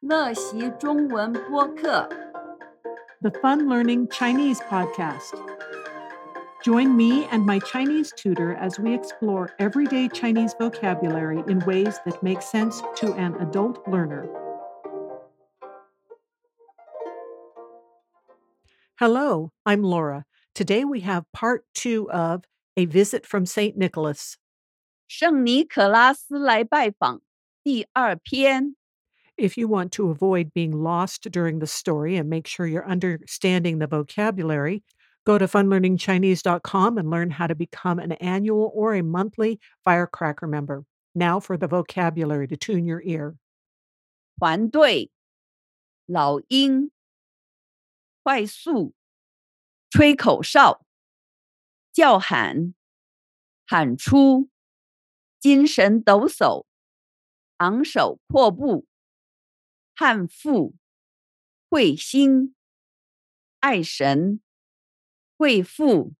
乐习中文播客。 the Fun Learning Chinese podcast. Join me and my Chinese tutor as we explore everyday Chinese vocabulary in ways that make sense to an adult learner. Hello, I'm Laura. Today we have part two of A Visit from St. Nicholas. 圣尼可拉斯来拜访第二篇。 If you want to avoid being lost during the story and make sure you're understanding the vocabulary, go to funlearningchinese.com and learn how to become an annual or a monthly Firecracker member. Now for the vocabulary to tune your ear. 团队、老鹰、快速、吹口哨、叫喊、喊出、精神抖擞、昂首阔步、 汉妇、彗星、爱神、贵妇、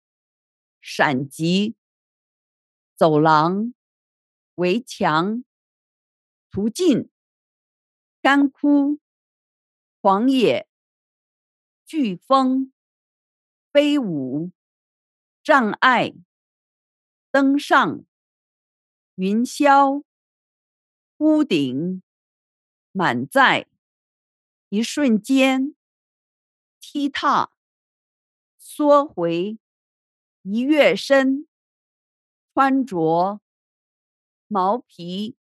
闪击、走廊、围墙、途径。干枯、狂野、飓风、飞舞、障碍、登上、云霄、屋顶、满载、一瞬间、踢踏、缩回、一跃身、穿着、毛皮、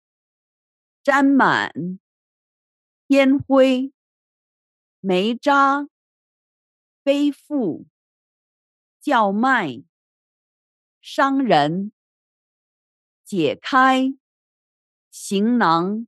沾满。烟灰、煤渣、背负、叫卖、商人、解开、行囊、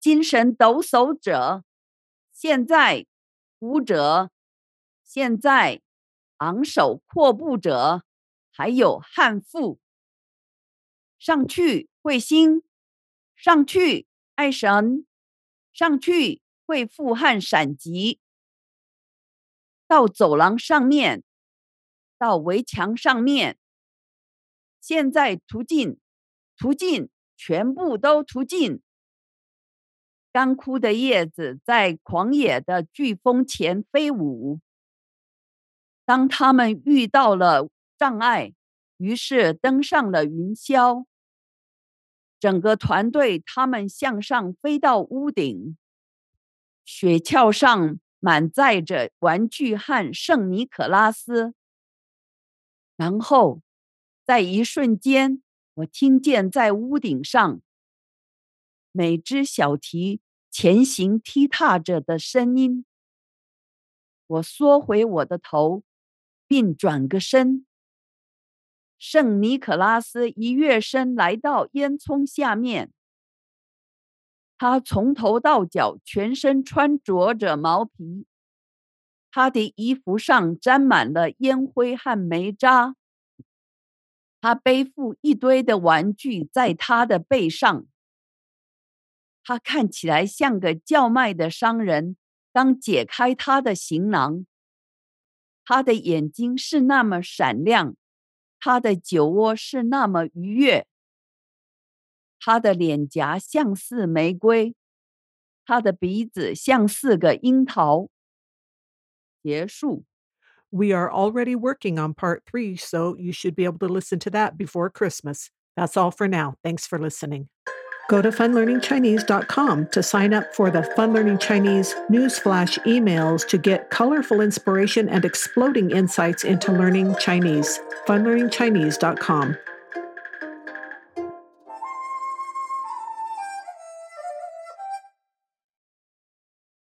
精神抖擞者；现在，舞者；现在，昂首阔步者；还有悍妇。上去，彗星；上去，爱神；上去。会富汉闪击，到走廊上面，到围墙上面。现在途径，途径全部都途径。干枯的叶子在狂野的飓风前飞舞。当他们遇到了障碍，于是登上了云霄。整个团队，他们向上飞到屋顶。雪橇上满载着玩具和圣尼可拉斯，然后在一瞬间，我听见在屋顶上每只小蹄前行踢踏着的声音。我缩回我的头，并转个身。圣尼可拉斯一跃身来到烟囱下面。他从头到脚全身穿着着毛皮，他的衣服上沾满了烟灰和煤渣。他背负一堆的玩具在他的背上。他看起来像个叫卖的商人，刚解开他的行囊。他的眼睛是那么闪亮，他的酒窝是那么愉悦。他的脸颊像似玫瑰，他的鼻子像似个樱桃。结束。 We are already working on part three, so you should be able to listen to that before Christmas. That's all for now. Thanks for listening. Go to funlearningchinese.com to sign up for the Fun Learning Chinese newsflash emails to get colorful inspiration and exploding insights into learning Chinese. funlearningchinese.com.